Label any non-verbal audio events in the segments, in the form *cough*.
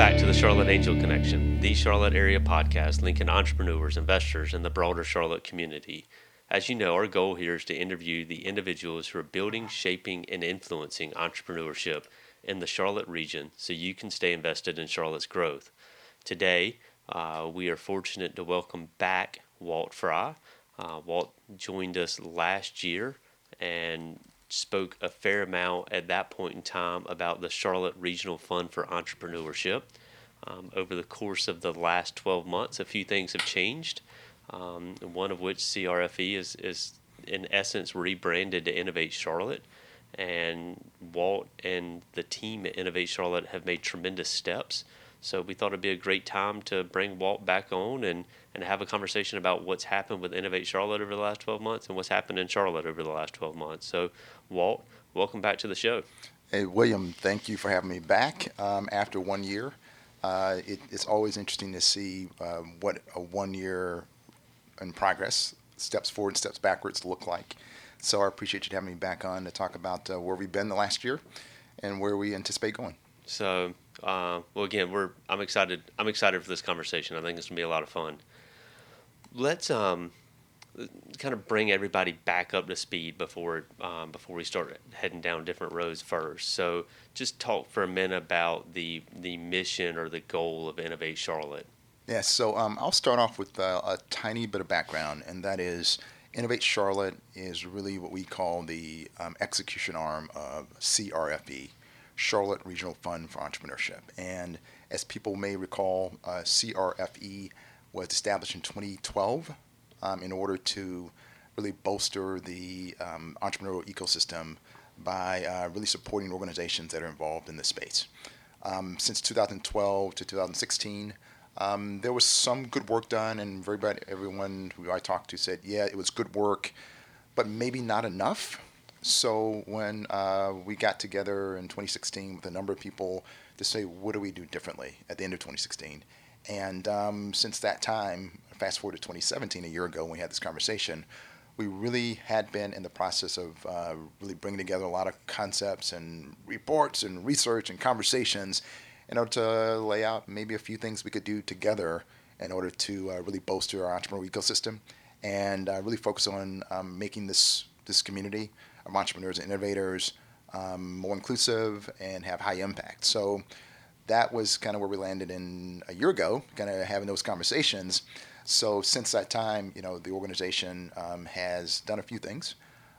back to the Charlotte Angel Connection, the Charlotte area podcast linking entrepreneurs, investors, and the broader Charlotte community. As you know, our goal here is to interview the individuals who are building, shaping, and influencing entrepreneurship in the Charlotte region so you can stay invested in Charlotte's growth. Today, uh, we are fortunate to welcome back Walt Fry. Uh, Walt joined us last year and spoke a fair amount at that point in time about the Charlotte Regional Fund for Entrepreneurship. Um, over the course of the last 12 months, a few things have changed, um, one of which CRFE is, is, in essence, rebranded to Innovate Charlotte. And Walt and the team at Innovate Charlotte have made tremendous steps. So we thought it'd be a great time to bring Walt back on and, and have a conversation about what's happened with Innovate Charlotte over the last 12 months and what's happened in Charlotte over the last 12 months. So, Walt, welcome back to the show. Hey, William, thank you for having me back um, after one year. Uh, it, it's always interesting to see uh, what a one year in progress, steps forward, steps backwards look like. So I appreciate you having me back on to talk about uh, where we've been the last year and where we anticipate going. So, uh, well, again, we're I'm excited. I'm excited for this conversation. I think it's gonna be a lot of fun. Let's um, kind of bring everybody back up to speed before um, before we start heading down different roads first. So, just talk for a minute about the the mission or the goal of Innovate Charlotte. Yeah, so um, I'll start off with uh, a tiny bit of background, and that is Innovate Charlotte is really what we call the um, execution arm of CRFE, Charlotte Regional Fund for Entrepreneurship. And as people may recall, uh, CRFE was established in 2012 um, in order to really bolster the um, entrepreneurial ecosystem by uh, really supporting organizations that are involved in this space. Um, since 2012 to 2016, um, there was some good work done, and everybody, everyone who I talked to said, yeah, it was good work, but maybe not enough. So when uh, we got together in 2016 with a number of people to say, what do we do differently at the end of 2016? And um, since that time, fast forward to 2017, a year ago, when we had this conversation, we really had been in the process of uh, really bringing together a lot of concepts and reports and research and conversations in order to lay out maybe a few things we could do together in order to uh, really bolster our entrepreneurial ecosystem and uh, really focus on um, making this this community of entrepreneurs and innovators um, more inclusive and have high impact. So that was kind of where we landed in a year ago, kind of having those conversations. So since that time, you know, the organization um, has done a few things.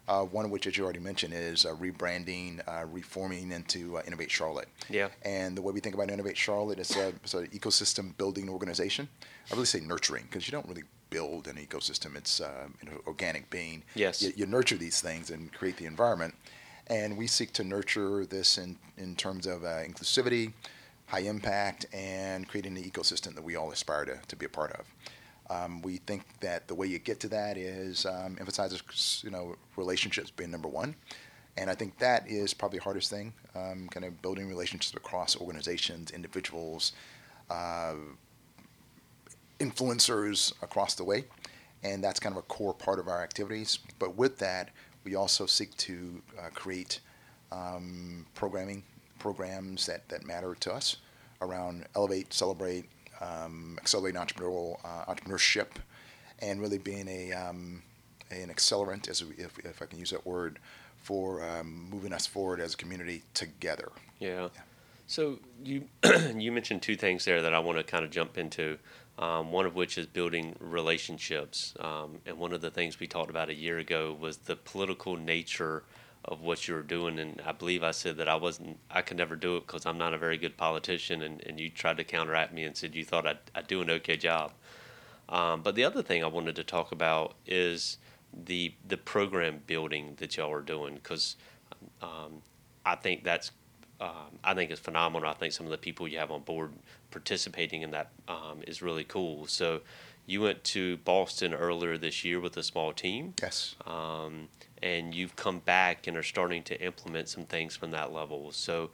Uh, one of which, as you already mentioned, is uh, rebranding, uh, reforming into uh, Innovate Charlotte. Yeah. And the way we think about Innovate Charlotte is a, it's an ecosystem building organization. I really say nurturing because you don't really build an ecosystem. It's uh, an organic being. Yes. You, you, nurture these things and create the environment. And we seek to nurture this in, in terms of uh, inclusivity, high impact, and creating the ecosystem that we all aspire to, to be a part of. Um, we think that the way you get to that is um, emphasizes, you know, relationships being number one, and I think that is probably the hardest thing. Um, kind of building relationships across organizations, individuals, uh, influencers across the way, and that's kind of a core part of our activities. But with that, we also seek to uh, create um, programming programs that, that matter to us around elevate, celebrate, um, accelerating entrepreneurial uh, entrepreneurship, and really being a um, an accelerant, as if, if I can use that word, for um, moving us forward as a community together. Yeah. yeah. So you *clears throat* you mentioned two things there that I want to kind of jump into. Um, one of which is building relationships, um, and one of the things we talked about a year ago was the political nature of what you were doing. And I believe I said that I wasn't, I could never do it because I'm not a very good politician. And, and you tried to counteract me and said you thought I'd, I'd do an okay job. Um, but the other thing I wanted to talk about is the the program building that y'all are doing because um, I think that's um, I think it's phenomenal. I think some of the people you have on board participating in that um, is really cool. So you went to Boston earlier this year with a small team. Yes. And you've come back and are starting to implement some things from that level. So,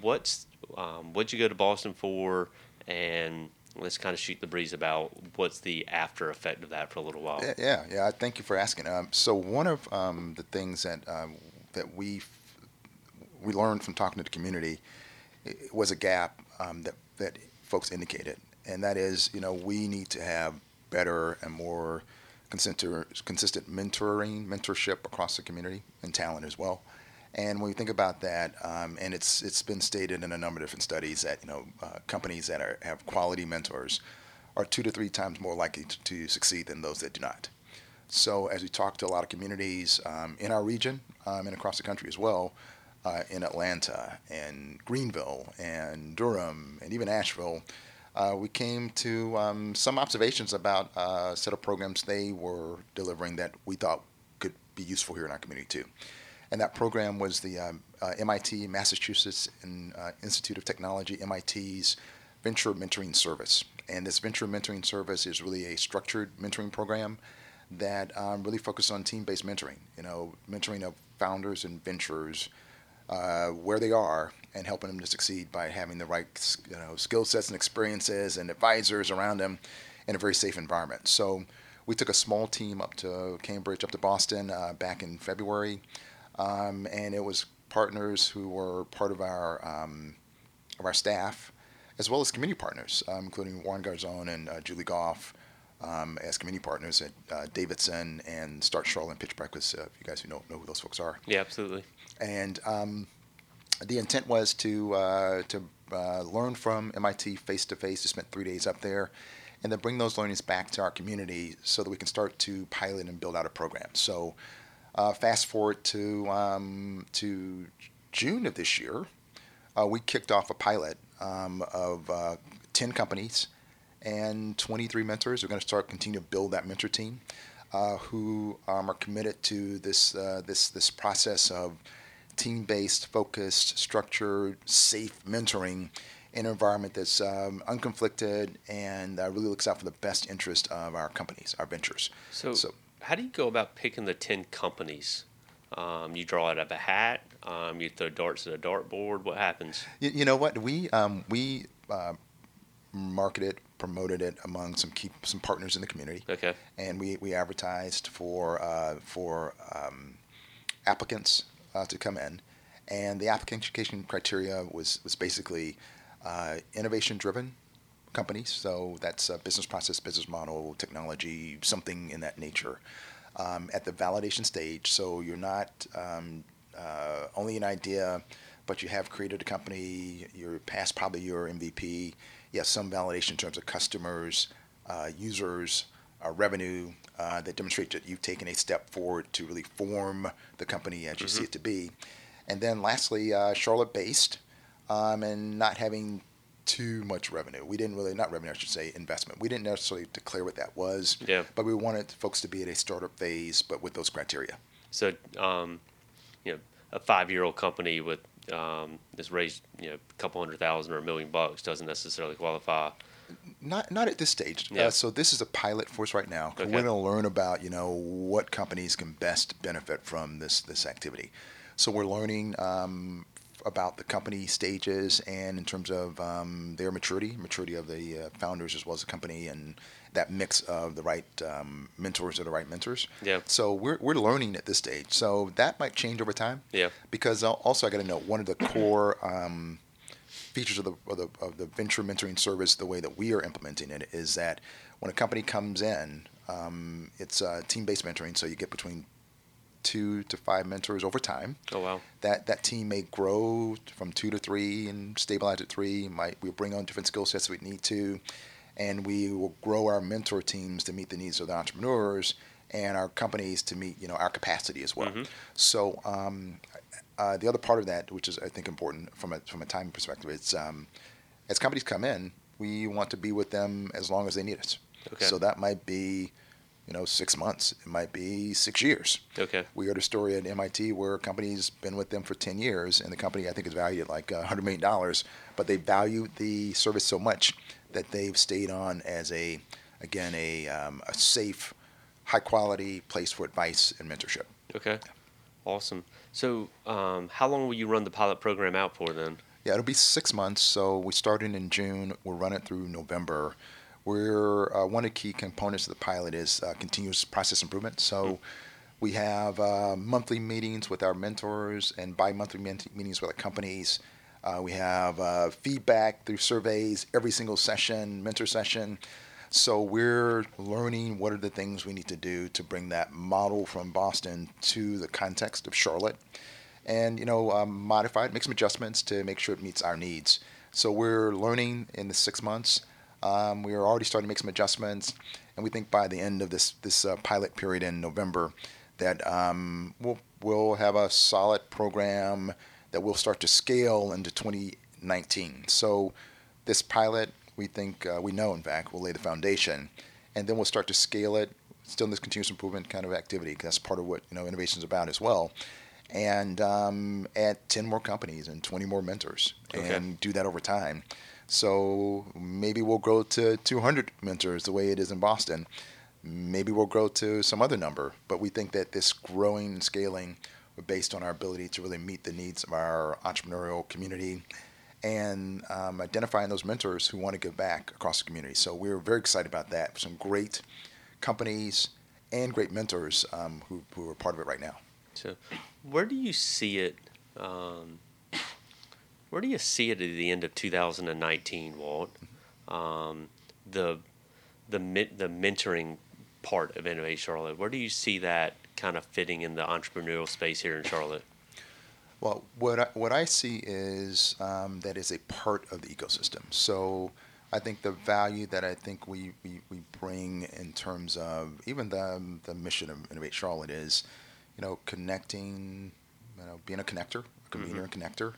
what's um, what'd you go to Boston for? And let's kind of shoot the breeze about what's the after effect of that for a little while. Yeah, yeah. yeah thank you for asking. Um, so one of um, the things that um, that we we learned from talking to the community was a gap um, that that folks indicated, and that is, you know, we need to have better and more consistent mentoring, mentorship across the community and talent as well. And when we think about that, um, and it's it's been stated in a number of different studies that you know uh, companies that are, have quality mentors are two to three times more likely to, to, succeed than those that do not. So as we talk to a lot of communities um, in our region um, and across the country as well, uh, in Atlanta and Greenville and Durham and even Asheville, uh, we came to um, some observations about uh, a set of programs they were delivering that we thought could be useful here in our community too. And that program was the um, uh, MIT, Massachusetts uh, Institute of Technology, MIT's Venture Mentoring Service. And this Venture Mentoring Service is really a structured mentoring program that um, really focuses on team-based mentoring. You know, mentoring of founders and ventures uh, where they are and helping them to succeed by having the right you know, skill sets and experiences and advisors around them in a very safe environment. So we took a small team up to Cambridge, up to Boston uh, back in February, um, and it was partners who were part of our um, of our staff, as well as community partners, um, including Warren Garzone and uh, Julie Goff. Um, as community partners at uh, Davidson and Start Charlotte and Pitch Breakfast, uh, if you guys who know, know who those folks are. Yeah, absolutely. And um, the intent was to uh, to uh, learn from MIT face to face. We spent three days up there, and then bring those learnings back to our community so that we can start to pilot and build out a program. So, uh, fast forward to um, to June of this year, uh, we kicked off a pilot um, of uh, ten companies and 23 mentors. We're going to start continue to build that mentor team. Uh, who um, are committed to this this this process of team-based, focused, structured, safe mentoring in an environment that's um, unconflicted and uh, really looks out for the best interest of our companies, our ventures. So, so how do you go about picking the 10 companies? Um, you draw it out of a hat. Um, you throw darts at a dartboard. What happens? You, you know what? We um, we uh, marketed, promoted it among some key some partners in the community. Okay. And we, we advertised for uh, for um, applicants uh, to come in, and the application criteria was was basically uh, innovation driven companies. So that's a business process, business model, technology, something in that nature. Um, at the validation stage, so you're not um, uh, only an idea, but you have created a company. You're past probably your MVP. You have some validation in terms of customers, uh, users, uh, revenue, uh, that demonstrate that you've taken a step forward to really form the company as you mm-hmm. see it to be. And then lastly, uh, Charlotte based um, and not having too much revenue. We didn't really, not revenue, I should say, investment. We didn't necessarily declare what that was, yeah. but we wanted folks to be at a startup phase, but with those criteria. So, um, you know, a five year old company with um, that's raised you know a couple hundred thousand or a million bucks doesn't necessarily qualify not not at this stage. Uh, yeah. Uh, so this is a pilot for us right now. Okay. We're going to learn about you know what companies can best benefit from this this activity. So we're learning um, about the company stages and in terms of um, their maturity, maturity of the uh, founders as well as the company, and that mix of the right um, mentors or the right mentors. Yeah. So we're we're learning at this stage. So that might change over time. Yeah. Because also I got to know one of the core um, features of the, of the, of the venture mentoring service, the way that we are implementing it, is that when a company comes in, um, it's uh, team-based mentoring, so you get between two to five mentors over time. Oh wow! That that team may grow from two to three and stabilize at three. Might we bring on different skill sets we need to, and we will grow our mentor teams to meet the needs of the entrepreneurs and our companies to meet you know our capacity as well. Mm-hmm. So um, uh, the other part of that, which is I think important from a from a time perspective, it's um, as companies come in, we want to be with them as long as they need us. Okay. So that might be, you know, six months. It might be six years. Okay. We heard a story at MIT where a company's been with them for ten years, and the company I think is valued at like hundred million dollars, but they value the service so much that they've stayed on as a, again, a um, a safe, high quality place for advice and mentorship. Okay. Awesome. So, um, how long will you run the pilot program out for then? Yeah, it'll be six months. So we started in June. We'll run it through November. We're uh, one of the key components of the pilot is uh, continuous process improvement. So. Mm-hmm. We have uh, monthly meetings with our mentors and bi-monthly meetings with our companies Uh, we have uh, feedback through surveys every single session, mentor session. So we're learning what are the things we need to do to bring that model from Boston to the context of Charlotte, and you know um, modify it, make some adjustments to make sure it meets our needs. So we're learning in the six months. Um, we are already starting to make some adjustments, and we think by the end of this this uh, pilot period in November, that um, we'll we'll have a solid program that we'll start to scale into 2019. So this pilot we think uh, we know in fact we'll lay the foundation. And then we'll start to scale it still in this continuous improvement kind of activity that's part of what you know innovation is about as well. And um, add 10 more companies and 20 more mentors Okay. and do that over time. So maybe we'll grow to 200 mentors the way it is in boston. Maybe we'll grow to some other number but we think that this growing and scaling based on our ability to really meet the needs of our entrepreneurial community and um, identifying those mentors who want to give back across the community. So we're very excited about that. Some great companies and great mentors um, who, who are part of it right now. So, where do you see it? Um, where do you see it at the end of 2019, Walt? Um, the the the mentoring part of Innovate Charlotte. Where do you see that kind of fitting in the entrepreneurial space here in Charlotte? Well, what I, what I see is um, that is a part of the ecosystem. So I think the value that I think we, we, we bring in terms of even the, the mission of Innovate Charlotte is, you know, connecting, you know, being a connector, a convener and connector,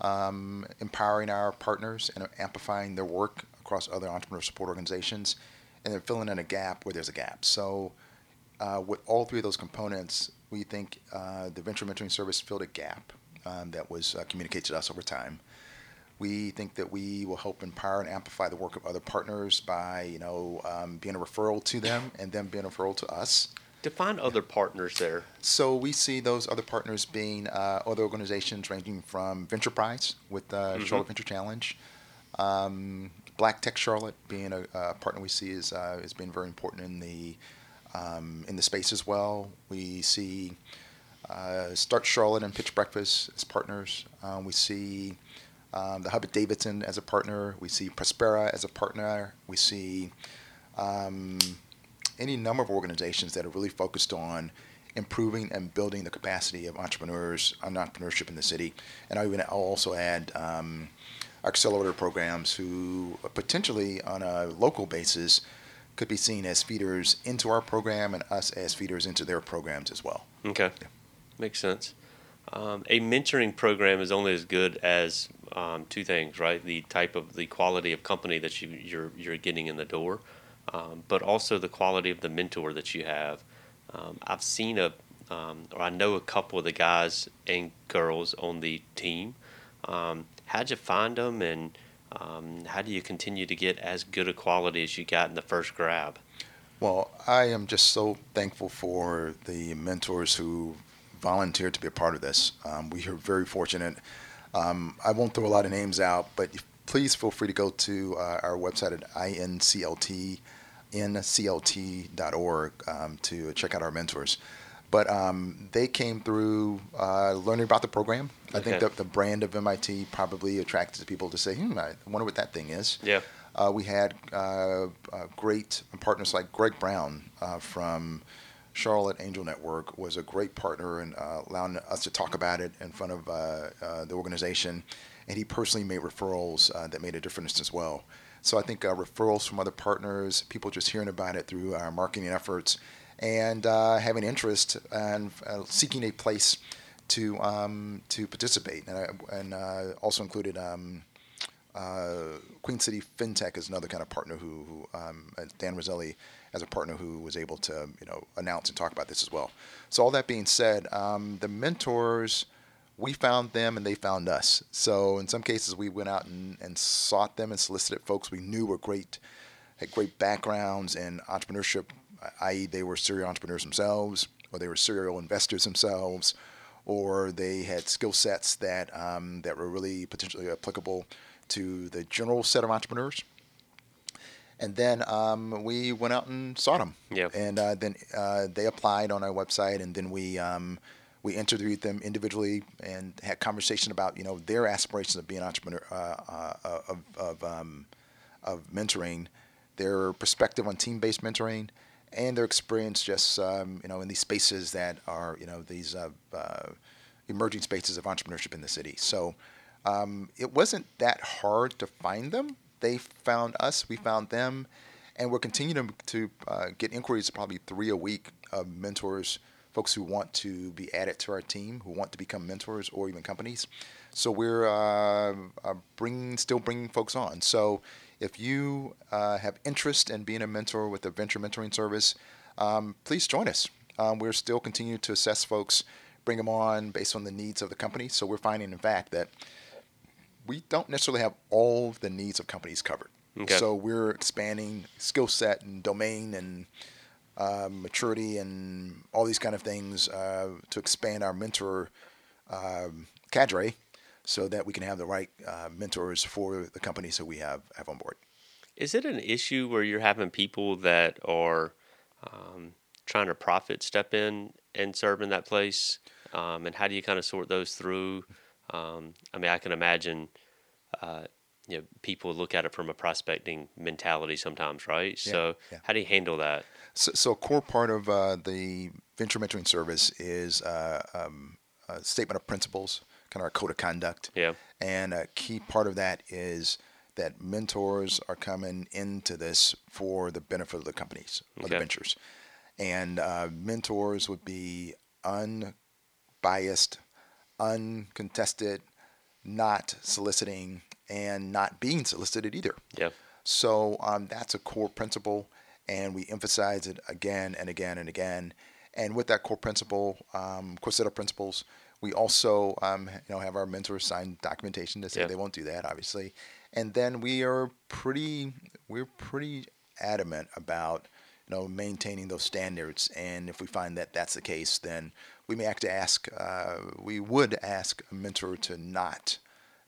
um, empowering our partners and amplifying their work across other entrepreneur support organizations, and then filling in a gap where there's a gap. So uh, with all three of those components, we think uh, the venture mentoring service filled a gap um, that was uh, communicated to us over time. We think that we will help empower and amplify the work of other partners by, you know, um, being a referral to them and them being a referral to us. Define other partners there. So we see those other partners being uh, other organizations ranging from Venture Prize with the Mhm. Charlotte Venture Challenge, um, Black Tech Charlotte being a, a partner we see is uh, has been very important in the um, in the space as well. We see uh, Start Charlotte and Pitch Breakfast as partners. Um, we see um, the Hub at Davidson as a partner. We see Prospera as a partner. We see um, any number of organizations that are really focused on improving and building the capacity of entrepreneurs on entrepreneurship in the city. And I even I'll also add um, accelerator programs who potentially on a local basis could be seen as feeders into our program and us as feeders into their programs as well. Okay, Yeah. makes sense. Um, a mentoring program is only as good as um, two things, right? The type of the quality of company that you you're you're getting in the door, um, but also the quality of the mentor that you have. Um, I've seen a, um, or I know a couple of the guys and girls on the team. Um, how'd you find them, and um, how do you continue to get as good a quality as you got in the first grab? Well, I am just so thankful for the mentors who volunteered to be a part of this. Um, we are very fortunate. Um, I won't throw a lot of names out, but please feel free to go to uh, our website at inclt, um, to check out our mentors. But um, they came through uh, learning about the program. I think that the brand of MIT probably attracted people to say, hmm, I wonder what that thing is. Yeah. Uh, we had uh, uh, great partners like Greg Brown uh, from Charlotte Angel Network was a great partner in uh, allowing us to talk about it in front of uh, uh, the organization, and he personally made referrals uh, that made a difference as well. So I think uh, referrals from other partners, people just hearing about it through our marketing efforts, and uh, having interest and uh, seeking a place to um, to participate, and, I- and uh, also included. Um, uh, Queen City FinTech is another kind of partner who, who um, Dan Roselli as a partner who was able to you know announce and talk about this as well. So all that being said, um, the mentors we found them and they found us. So in some cases we went out and, and sought them and solicited folks we knew were great, had great backgrounds in entrepreneurship, i.e. they were serial entrepreneurs themselves or they were serial investors themselves or they had skill sets that um, that were really potentially applicable to the general set of entrepreneurs. And then um, we went out and sought them. Yeah. And uh, then uh, they applied on our website, and then we um, We interviewed them individually and had conversation about you know their aspirations of being entrepreneur uh, uh, of of, um, of mentoring, their perspective on team-based mentoring, and their experience just um, you know in these spaces that are you know these uh, uh, emerging spaces of entrepreneurship in the city. So um, it wasn't that hard to find them. They found us, we found them, and we're continuing to, to uh, get inquiries probably three a week of mentors, folks who want to be added to our team, who want to become mentors or even companies. So we're uh, uh bringing, still bringing folks on. So if you uh, have interest in being a mentor with the venture mentoring service, um, please join us. Um, we're still continuing to assess folks, bring them on based on the needs of the company. So we're finding, in fact, that we don't necessarily have all the needs of companies covered. Okay. So we're expanding skill set and domain and uh, maturity and all these kind of things uh, to expand our mentor um, cadre so that we can have the right uh, mentors for the companies that we have have on board. Is it an issue where you're having people that are um, trying to profit step in and serve in that place? Um, and how do you kind of sort those through? Um, I mean, I can imagine, uh, you know, people look at it from a prospecting mentality sometimes, right? Yeah, so, yeah. how do you handle that? So, so a core part of uh, the venture mentoring service is uh, um, a statement of principles kind of our code of conduct. Yeah. And a key part of that is that mentors are coming into this for the benefit of the companies or okay. the ventures. And uh, mentors would be unbiased, uncontested, not soliciting, and not being solicited either. Yeah. So um, that's a core principle, and we emphasize it again and again and again. And with that core principle, um, core set of principles, we also, um, you know, have our mentors sign documentation to say yeah. they won't do that, obviously. And then we are pretty, we're pretty adamant about, you know, maintaining those standards. And if we find that that's the case, then we may have to ask, uh, we would ask a mentor to not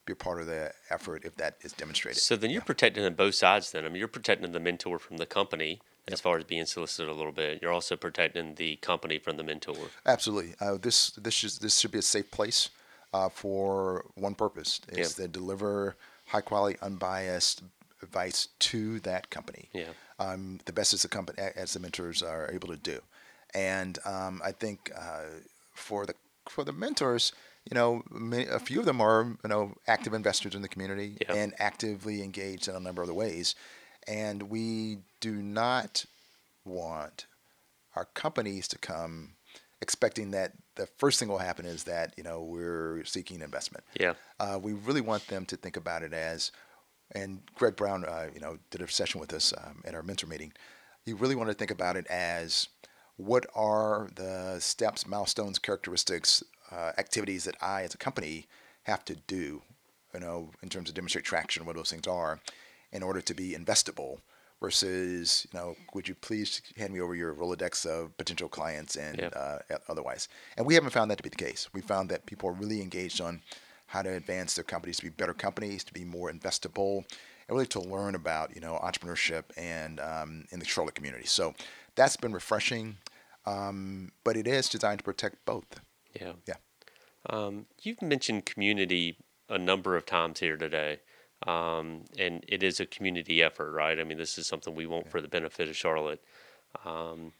be a part of the effort if that is demonstrated. So then you're yeah. protecting on both sides. Then I mean, you're protecting the mentor from the company as far as being solicited a little bit. You're also protecting the company from the mentor. Absolutely. Uh, this this should this should be a safe place uh, for one purpose: is yeah. to deliver high quality, unbiased advice to that company. Yeah. Um, the best as the company as the mentors are able to do, and um, I think uh, for the for the mentors, you know, a few of them are you know active investors in the community yeah. and actively engaged in a number of other ways. And we do not want our companies to come expecting that the first thing will happen is that you know we're seeking investment. Yeah. Uh, we really want them to think about it as, and Greg Brown, uh, you know, did a session with us um, at our mentor meeting. You really want to think about it as what are the steps, milestones, characteristics, uh, activities that I, as a company, have to do, you know, in terms of demonstrate traction, what those things are, in order to be investable versus, you know, would you please hand me over your Rolodex of potential clients and uh, otherwise. And we haven't found that to be the case. We found that people are really engaged on how to advance their companies to be better companies, to be more investable, and really to learn about, you know, entrepreneurship and um, in the Charlotte community. So that's been refreshing, um, but it is designed to protect both. Yeah. Yeah. Um, you've mentioned community a number of times here today. Um, and it is a community effort, right? I mean, this is something we want for the benefit of Charlotte. Um,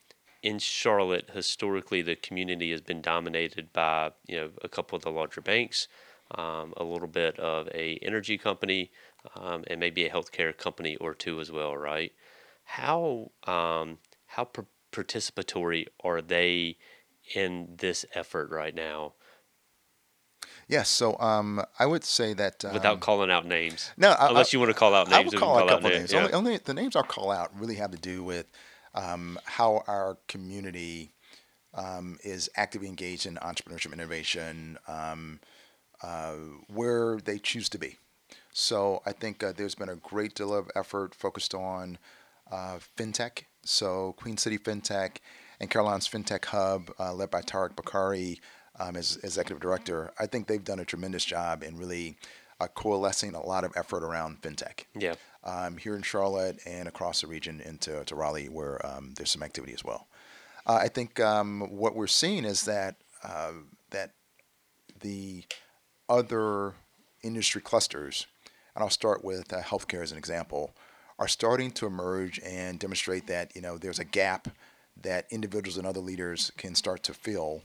in Charlotte, historically, the community has been dominated by you know a couple of the larger banks, um, a little bit of a energy company, um, and maybe a healthcare company or two as well, right? How um, how participatory are they in this effort right now? Yes, so um, I would say that um, without calling out names. No, I, unless you want to call out names, I would call, call out a couple names. names. Yeah. Only, only, the names I'll call out really have to do with um, how our community um, is actively engaged in entrepreneurship innovation, um, uh, where they choose to be. So I think uh, there's been a great deal of effort focused on uh, fintech. So Queen City FinTech and Caroline's FinTech Hub, uh, led by Tariq Bokhari um, as executive director, I think they've done a tremendous job in really uh, coalescing a lot of effort around fintech. Yeah. Um, here in Charlotte and across the region into to Raleigh, where um, there's some activity as well. Uh, I think um, what we're seeing is that uh, that the other industry clusters, and I'll start with uh, healthcare as an example, are starting to emerge and demonstrate that you know there's a gap that individuals and other leaders can start to fill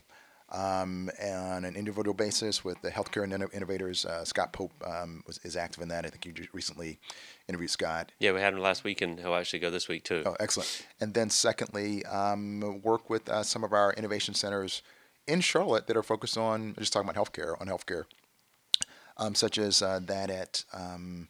um, on an individual basis with the healthcare innovators. Uh, Scott Pope um, was, is active in that. I think you recently interviewed Scott. Yeah, we had him last week, and he'll actually go this week too. Oh, excellent. And then secondly, um, work with uh, some of our innovation centers in Charlotte that are focused on just talking about healthcare on healthcare, um, such as uh, that at um,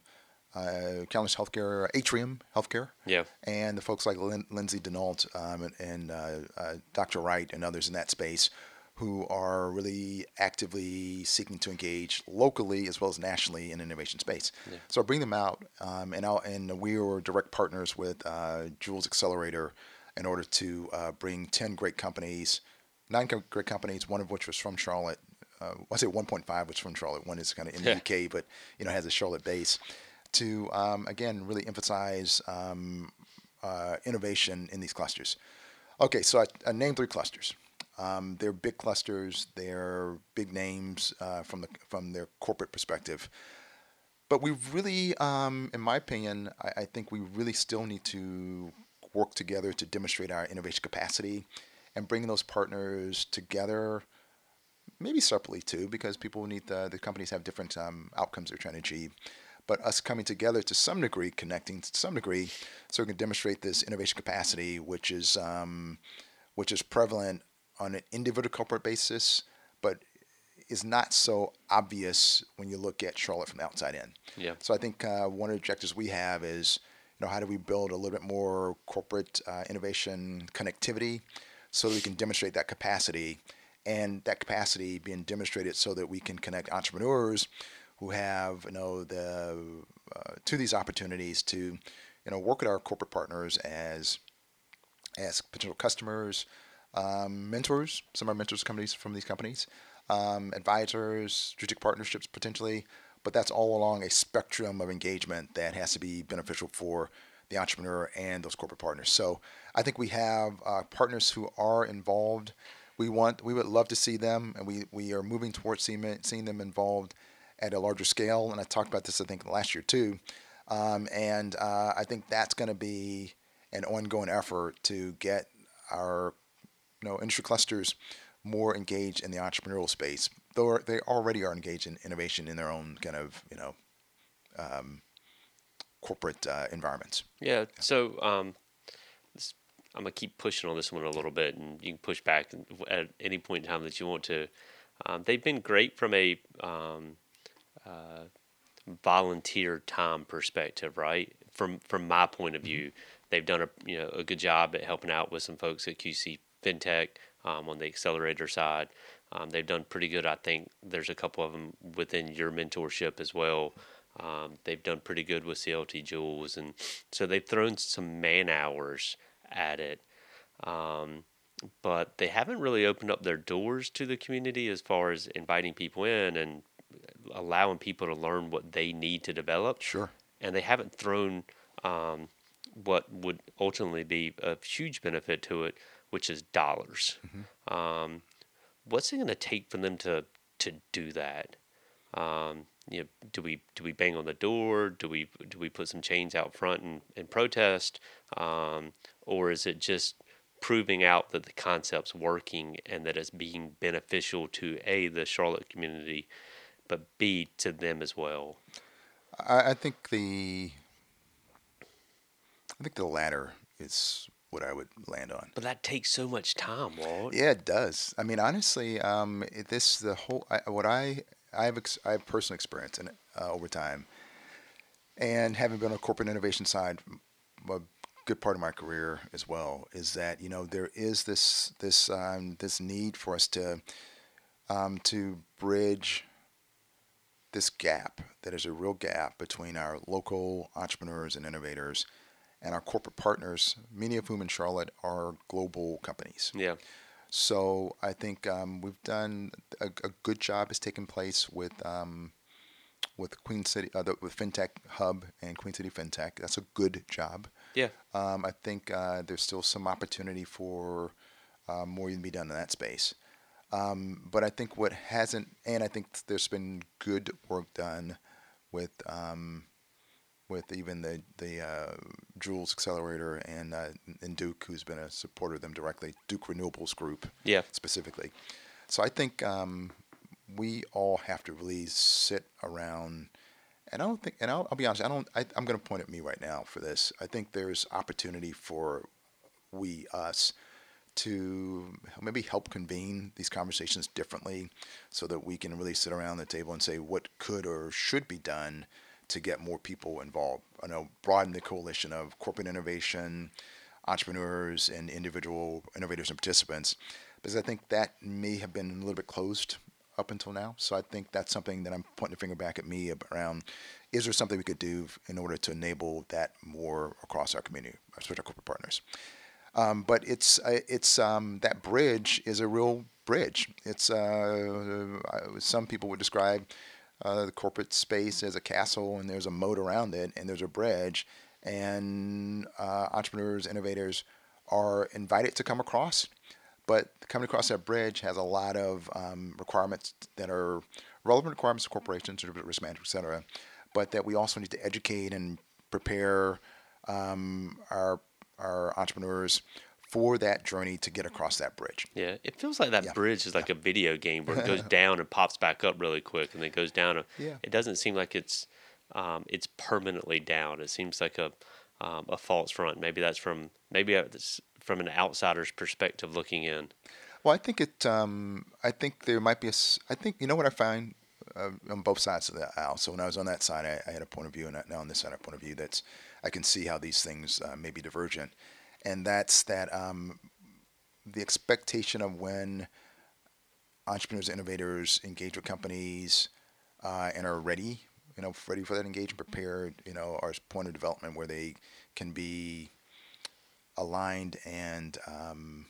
uh, Healthcare, Atrium Healthcare, yeah, and the folks like Lin- Lindsay Denault um, and, and uh, uh, Dr. Wright and others in that space who are really actively seeking to engage locally as well as nationally in innovation space. Yeah. So I bring them out, um, and, and we were direct partners with uh, Joules Accelerator in order to uh, bring 10 great companies, nine great companies, one of which was from Charlotte. Uh, I say 1.5 was from Charlotte. One is kind of in the. UK, but you know has a Charlotte base. To um, again really emphasize um, uh, innovation in these clusters. Okay, so I, I named three clusters. Um, they're big clusters. They're big names uh, from the from their corporate perspective. But we really, um, in my opinion, I, I, think we really still need to work together to demonstrate our innovation capacity and bring those partners together. Maybe separately too, because people need the, the companies have different um, outcomes they're trying to achieve but us coming together to some degree, connecting to some degree, so we can demonstrate this innovation capacity, which is um, which is prevalent on an individual corporate basis, but is not so obvious when you look at Charlotte from the outside in. Yeah. So I think uh, one of the objectives we have is, you know, how do we build a little bit more corporate uh, innovation connectivity so that we can demonstrate that capacity and that capacity being demonstrated so that we can connect entrepreneurs who have, you know, the uh, to these opportunities to, you know, work with our corporate partners as as potential customers, um, mentors. Some are mentors companies from these companies, um, advisors, strategic partnerships potentially. But that's all along a spectrum of engagement that has to be beneficial for the entrepreneur and those corporate partners. So I think we have uh, partners who are involved. We want, we would love to see them, and we, we are moving towards seeing, seeing them involved at a larger scale. And I talked about this, I think, last year too. Um, and uh, I think that's going to be an ongoing effort to get our you know, industry clusters more engaged in the entrepreneurial space, though they already are engaged in innovation in their own kind of, you know, um, corporate uh, environments. Yeah. So um, this, I'm gonna keep pushing on this one a little bit, and you can push back at any point in time that you want to. Um, they've been great from a um, uh, volunteer time perspective, right? From from my point of mm-hmm. view, they've done a you know a good job at helping out with some folks at QC FinTech um, on the accelerator side. Um, they've done pretty good. I think there's a couple of them within your mentorship as well. Um, they've done pretty good with CLT Joules, and so they've thrown some man hours at it. Um, but they haven't really opened up their doors to the community as far as inviting people in and allowing people to learn what they need to develop. Sure. And they haven't thrown um, what would ultimately be a huge benefit to it, which is dollars. Mm-hmm. Um, what's it going to take for them to to do that? Um, you know, do we do we bang on the door? Do we do we put some chains out front and, and protest, um, or is it just proving out that the concept's working and that it's being beneficial to a the Charlotte community, but b to them as well? I, I think the I think the latter is what I would land on. But that takes so much time, Walt. Yeah, it does. I mean, honestly, um, this the whole I, what I I have ex, I have personal experience in it uh, over time, and having been on the corporate innovation side, a good part of my career as well is that you know there is this this um, this need for us to um, to bridge this gap that is a real gap between our local entrepreneurs and innovators and our corporate partners, many of whom in Charlotte are global companies. Yeah. So I think um, we've done a, a, good job has taken place with um, with Queen City uh, the, with FinTech Hub and Queen City FinTech. That's a good job. Yeah. Um, I think uh, there's still some opportunity for uh, more to be done in that space. Um, but I think what hasn't, and I think there's been good work done with um, with even the the uh, Joules Accelerator and uh, and Duke, who's been a supporter of them directly, Duke Renewables Group, yeah, specifically. So I think um, we all have to really sit around. And I don't think, and I'll, I'll be honest, I don't. I, I'm going to point at me right now for this. I think there's opportunity for we us to maybe help convene these conversations differently so that we can really sit around the table and say what could or should be done to get more people involved. I know broaden the coalition of corporate innovation, entrepreneurs, and individual innovators and participants, because I think that may have been a little bit closed up until now. So I think that's something that I'm pointing the finger back at me around. Is there something we could do in order to enable that more across our community, especially our corporate partners? Um, but it's uh, it's um, that bridge is a real bridge. It's uh, some people would describe uh, the corporate space as a castle, and there's a moat around it, and there's a bridge, and uh, entrepreneurs, innovators are invited to come across. But coming across that bridge has a lot of um, requirements that are relevant requirements of corporations, risk management, et cetera, but that we also need to educate and prepare um, our our entrepreneurs for that journey to get across that bridge. Yeah, it feels like that yeah. bridge is like yeah. a video game where it goes *laughs* down and pops back up really quick, and then goes down. Yeah. It doesn't seem like it's um, it's permanently down. It seems like a um, a false front. Maybe that's from maybe it's from an outsider's perspective looking in. Well, I think it. Um, I think there might be a. I think you know what I find uh, on both sides of the aisle. So when I was on that side, I, I, had a point of view, and now on this side, I have a point of view that's I can see how these things uh, may be divergent, and that's that um, the expectation of when entrepreneurs, innovators engage with companies uh, and are ready, you know, ready for that engagement, prepared, you know, are point of development where they can be aligned and um,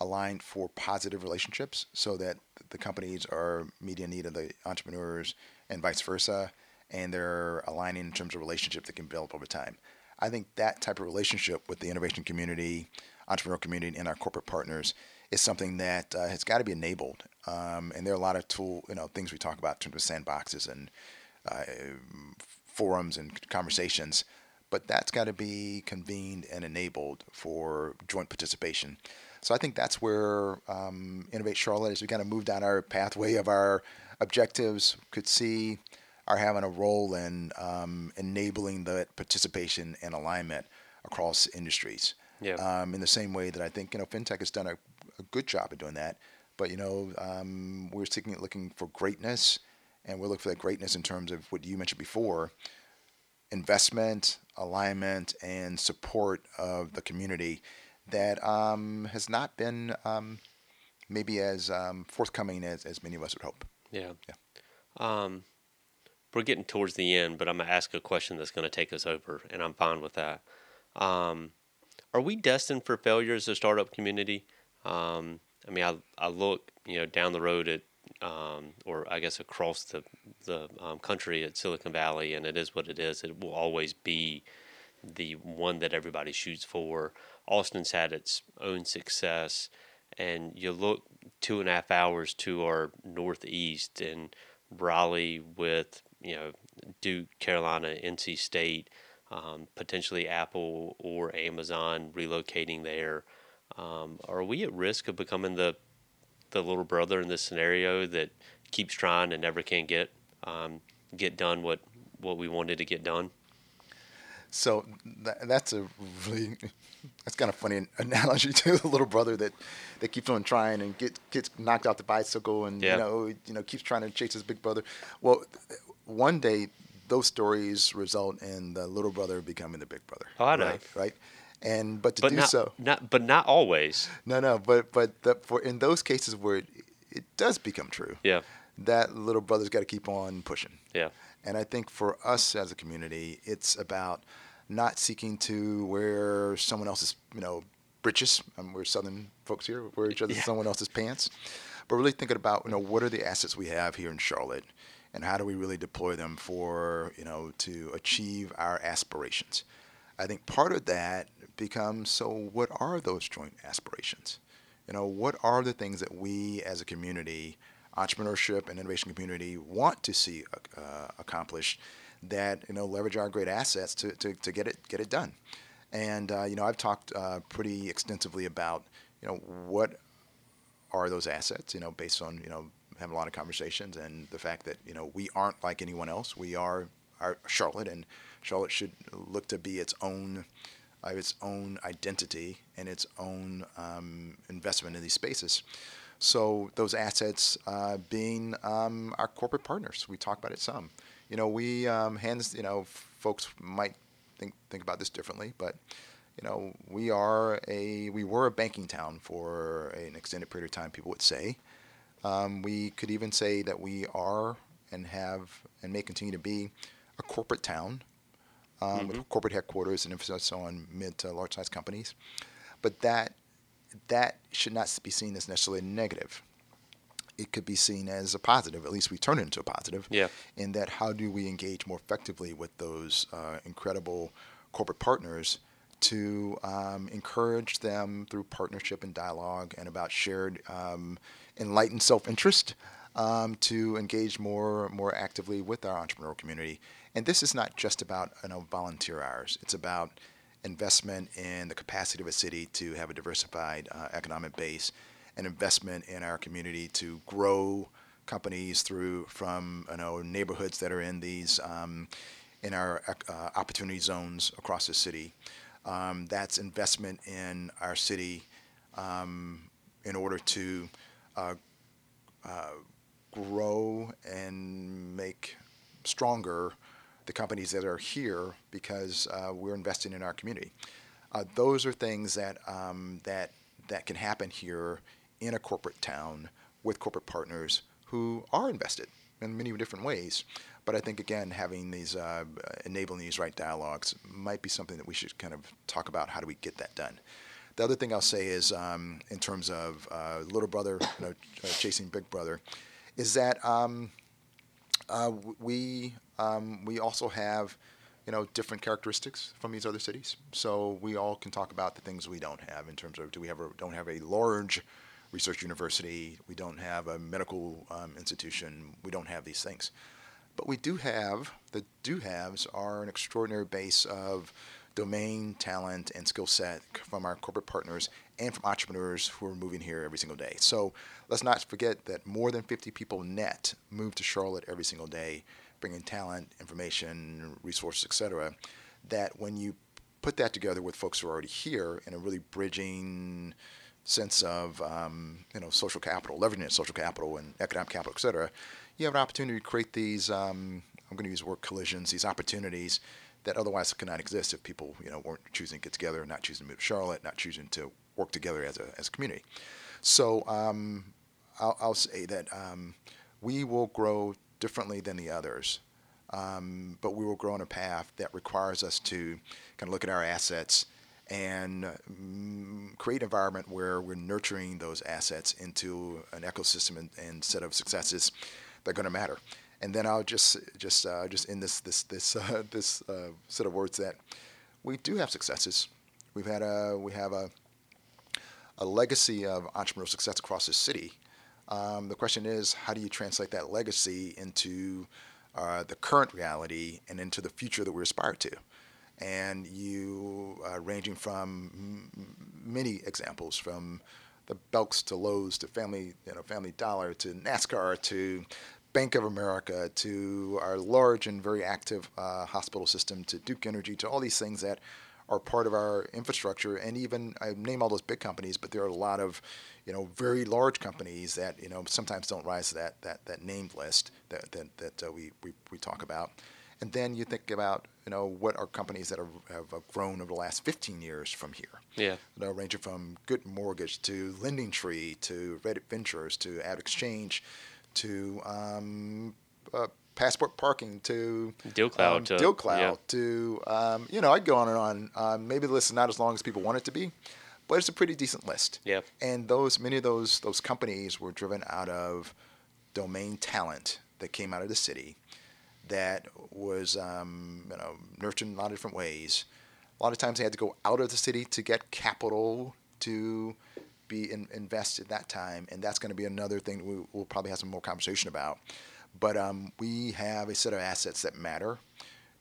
aligned for positive relationships so that the companies are meeting need of the entrepreneurs and vice versa and they're aligning in terms of relationship that can build over time. I think that type of relationship with the innovation community, entrepreneurial community, and our corporate partners is something that uh, has got to be enabled. Um, and there are a lot of tool, you know, things we talk about in terms of sandboxes and uh, forums and conversations, but that's got to be convened and enabled for joint participation. So I think that's where um, Innovate Charlotte, as we kind of move down our pathway of our objectives, could see are having a role in um, enabling the participation and alignment across industries. Yeah. Um, in the same way that I think you know fintech has done a, a good job of doing that, but you know um, we're seeking looking for greatness, and we're looking for that greatness in terms of what you mentioned before, investment, alignment, and support of the community that um, has not been um, maybe as um, forthcoming as, as many of us would hope. Yeah. Yeah. We're getting towards the end, but I'm gonna ask a question that's gonna take us over, and I'm fine with that. Um, are we destined for failure as a startup community? Um, I mean, I, I look you know down the road at um, or I guess across the the um, country at Silicon Valley, and it is what it is. It will always be the one that everybody shoots for. Austin's had its own success, and you look two and a half hours to our northeast and Raleigh with you know, Duke, Carolina, NC State, um, potentially Apple or Amazon relocating there. Um, are we at risk of becoming the the little brother in this scenario that keeps trying and never can get um, get done what what we wanted to get done? So that, that's a really that's kind of funny analogy to the little brother that, that keeps on trying and get, gets knocked off the bicycle and yeah. you know you know keeps trying to chase his big brother. Well, one day those stories result in the little brother becoming the big brother. Oh, I know. Right. right? And but to but do not, so, not but not always. No, no. But but the, for in those cases where it, it does become true, yeah, that little brother's got to keep on pushing. Yeah. And I think for us as a community, it's about not seeking to wear someone else's, you know, breeches. Um, we're Southern folks here, wear each other's yeah. someone else's pants, but really thinking about, you know, what are the assets we have here in Charlotte and how do we really deploy them for you know to achieve our aspirations. I think part of that becomes so what are those joint aspirations? You know, what are the things that we as a community, entrepreneurship and innovation community, want to see uh, accomplished that you know leverage our great assets to, to, to get it get it done. And uh, you know, I've talked uh, pretty extensively about you know what are those assets. You know, based on you know having a lot of conversations and the fact that you know we aren't like anyone else. We are our Charlotte, and Charlotte should look to be its own its own identity and its own um, investment in these spaces. So those assets uh, being um, our corporate partners. We talk about it some. You know, we um, hands. You know, folks might think think about this differently, but you know, we are a we were a banking town for an extended period of time. People would say. Um, we could even say that we are and have and may continue to be a corporate town um, mm-hmm. with corporate headquarters and emphasis on mid to large size companies. But that that should not be seen as necessarily negative. It could be seen as a positive. At least we turn it into a positive. Yeah. In that, how do we engage more effectively with those uh, incredible corporate partners to um, encourage them through partnership and dialogue and about shared um, enlightened self-interest um, to engage more more actively with our entrepreneurial community. And this is not just about you know, volunteer hours. It's about investment in the capacity of a city to have a diversified uh, economic base, and investment in our community to grow companies through from you know neighborhoods that are in these um, in our uh, opportunity zones across the city. Um, that's investment in our city um, in order to uh, uh, grow and make stronger the companies that are here because uh, we're investing in our community. Uh, those are things that um, that that can happen here in a corporate town with corporate partners who are invested in many different ways. But I think again, having these uh, enabling these right dialogues might be something that we should kind of talk about. How do we get that done? The other thing I'll say is, um, in terms of uh, little brother you know, uh, chasing big brother, is that um, uh, we um, we also have you know different characteristics from these other cities. So we all can talk about the things we don't have in terms of do we have a, don't have a large research university, we don't have a medical um, institution, we don't have these things. But we do have, the do haves are an extraordinary base of domain, talent, and skill set from our corporate partners and from entrepreneurs who are moving here every single day. So let's not forget that more than 50 people net move to Charlotte every single day, bringing talent, information, resources, etc. That when you put that together with folks who are already here in a really bridging sense of um, you know social capital, leveraging social capital and economic capital, et cetera, you have an opportunity to create these. Um, I'm going to use the word collisions, these opportunities that otherwise could not exist if people you know weren't choosing to get together, not choosing to move to Charlotte, not choosing to work together as a as a community. So um, I'll, I'll, say that um, we will grow differently than the others. Um, but we will grow on a path that requires us to kind of look at our assets and um, create an environment where we're nurturing those assets into an ecosystem and, and set of successes that are going to matter. And then I'll just just uh, just in this this this *laughs* uh, this uh, set of words that we do have successes. We've had a we have a a legacy of entrepreneurial success across the city. Um, the question is, how do you translate that legacy into uh, the current reality and into the future that we aspire to? and you uh, ranging from m- many examples from the Belks to Lowe's to Family, you know, Family Dollar to NASCAR to Bank of America to our large and very active uh, hospital system to Duke Energy to all these things that are part of our infrastructure and even I name all those big companies, but there are a lot of you know very large companies that you know sometimes don't rise to that that, that named list that that, that uh, we, we we talk about. And then you think about, you know, what are companies that are, have grown over the last 15 years from here? Yeah. You know, ranging from Good Mortgage to Lending Tree to Red Ventures to AvidXchange to um, uh, Passport Parking to DealCloud um, to DealCloud yeah. to um, you know I'd go on and on. Um, maybe the list is not as long as people want it to be, but it's a pretty decent list. Yeah. And those many of those those companies were driven out of domain talent that came out of the city that was um, you know nurtured in a lot of different ways. A lot of times they had to go out of the city to get capital to be in, invest at that time, and that's going to be another thing we, will probably have some more conversation about. But um, we have a set of assets that matter,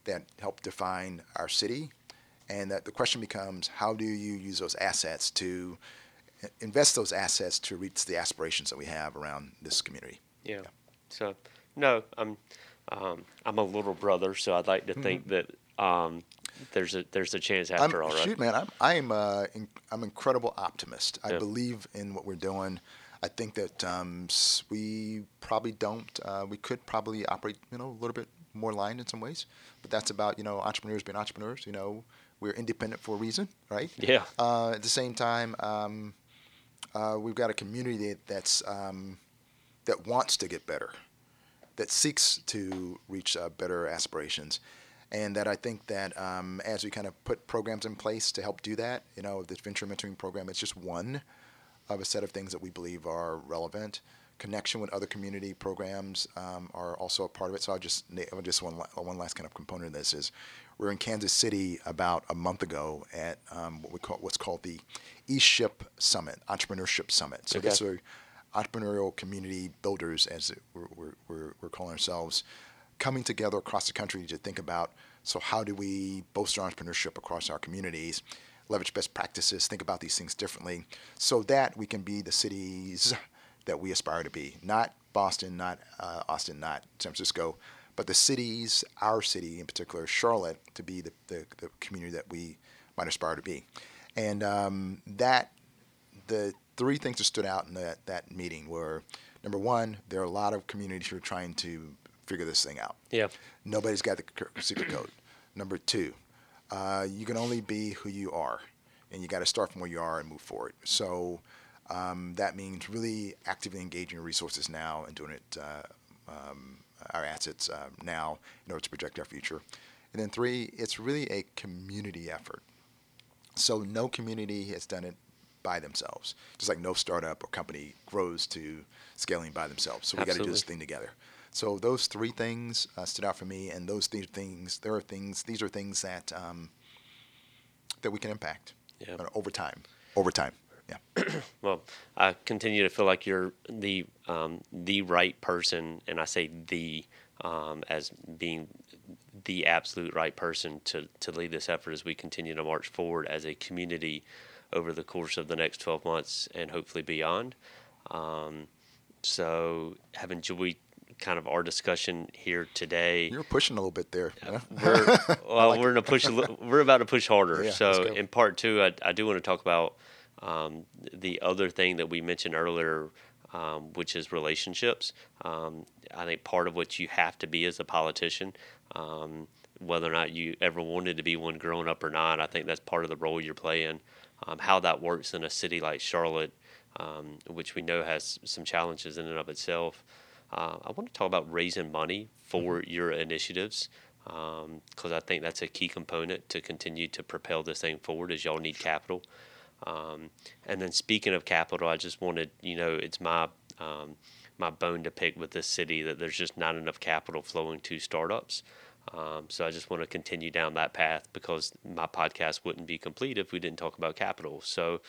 that help define our city, and that the question becomes, how do you use those assets to invest those assets to reach the aspirations that we have around this community? Yeah. yeah. So, no, I'm um, I'm a little brother, so I'd like to mm-hmm. think that um, there's a there's a chance after I'm, all, right? Shoot, man, I'm I'm uh, in, I'm incredible optimist. I believe in what we're doing. I think that um, we probably don't. Uh, we could probably operate, you know, a little bit more aligned in some ways. But that's about you know entrepreneurs being entrepreneurs. You know, we're independent for a reason, right? Yeah. Uh, at the same time, um, uh, we've got a community that's um, that wants to get better, that seeks to reach uh, better aspirations and that I think that um, as we kind of put programs in place to help do that, you know, this venture mentoring program is just one of a set of things that we believe are relevant. Connection with other community programs um, are also a part of it. So I just just one one last kind of component of this is we're in Kansas City about a month ago at um, what we call what's called the eShip Summit, Entrepreneurship Summit. So okay. this are entrepreneurial community builders, as we're, we're, we're calling ourselves coming together across the country to think about so how do we bolster entrepreneurship across our communities, leverage best practices, think about these things differently, so that we can be the cities that we aspire to be. Not Boston, not uh, Austin, not San Francisco, but the cities, our city in particular, Charlotte, to be the, the, the community that we might aspire to be. And um, that, the three things that stood out in that, that meeting were number one, there are a lot of communities who are trying to figure this thing out. Yeah. Nobody's got the secret code. Number two, uh, you can only be who you are, and you got to start from where you are and move forward. So um, that means really actively engaging your resources now and doing it, uh, um, our assets uh, now in order to project our future. And then three, it's really a community effort. So no community has done it by themselves, just like no startup or company grows to scaling by themselves. So we got to do this thing together. So those three things uh, stood out for me, and those th- things, there are things, these are things that um, that we can impact yeah. over time. Over time, yeah. *clears throat* well, I continue to feel like you're the um, the right person, and I say the um, as being the absolute right person to to lead this effort as we continue to march forward as a community over the course of the next 12 months and hopefully beyond. Um, so, have enjoyed kind of our discussion here today. You're pushing a little bit there. Yeah. We're, *laughs* well, like we're gonna push. A little, we're about to push harder. Yeah, so in part two, I, I do want to talk about um, the other thing that we mentioned earlier, um, which is relationships. Um, I think part of what you have to be as a politician, um, whether or not you ever wanted to be one growing up or not, I think that's part of the role you're playing. Um, how that works in a city like Charlotte, um, which we know has some challenges in and of itself. Uh, I want to talk about raising money for mm-hmm. your initiatives because um, I think that's a key component to continue to propel this thing forward as y'all need capital. Um, and then speaking of capital, I just wanted, you know, it's my um, my bone to pick with this city that there's just not enough capital flowing to startups. Um, so I just want to continue down that path because my podcast wouldn't be complete if we didn't talk about capital. So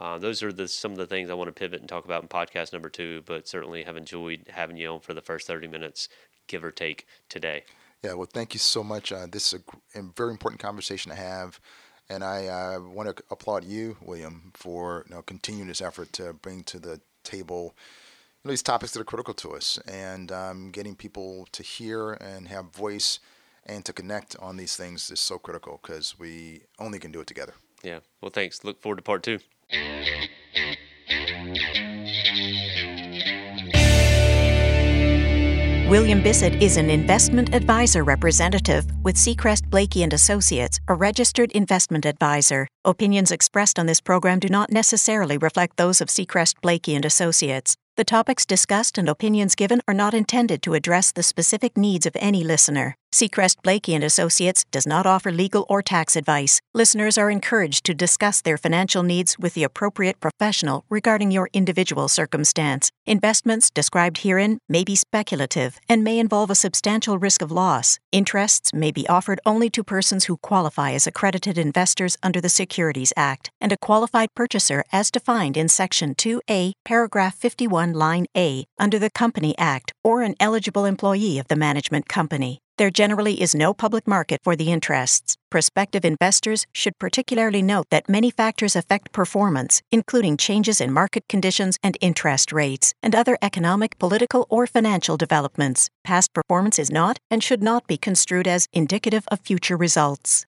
uh, those are the, some of the things I want to pivot and talk about in podcast number two, but certainly have enjoyed having you on for the first 30 minutes, give or take, today. Yeah, well, thank you so much. Uh, this is a, very important conversation to have. And I uh, want to applaud you, William, for you know, continuing this effort to bring to the table you know, these topics that are critical to us and um, getting people to hear and have voice and to connect on these things is so critical because we only can do it together. Yeah. Well, thanks. Look forward to part two. William Bissett is an investment advisor representative with Secrest Blakey and Associates, a registered investment advisor. Opinions expressed on this program do not necessarily reflect those of Secrest Blakey and Associates. The topics discussed and opinions given are not intended to address the specific needs of any listener. Secrest Blakey and Associates does not offer legal or tax advice. Listeners are encouraged to discuss their financial needs with the appropriate professional regarding your individual circumstance. Investments described herein may be speculative and may involve a substantial risk of loss. Interests may be offered only to persons who qualify as accredited investors under the Securities Act and a qualified purchaser as defined in Section 2A, paragraph 51, line A under the Company Act or an eligible employee of the management company. There generally is no public market for the interests. Prospective investors should particularly note that many factors affect performance, including changes in market conditions and interest rates, and other economic, political, or financial developments. Past performance is not and should not be construed as indicative of future results.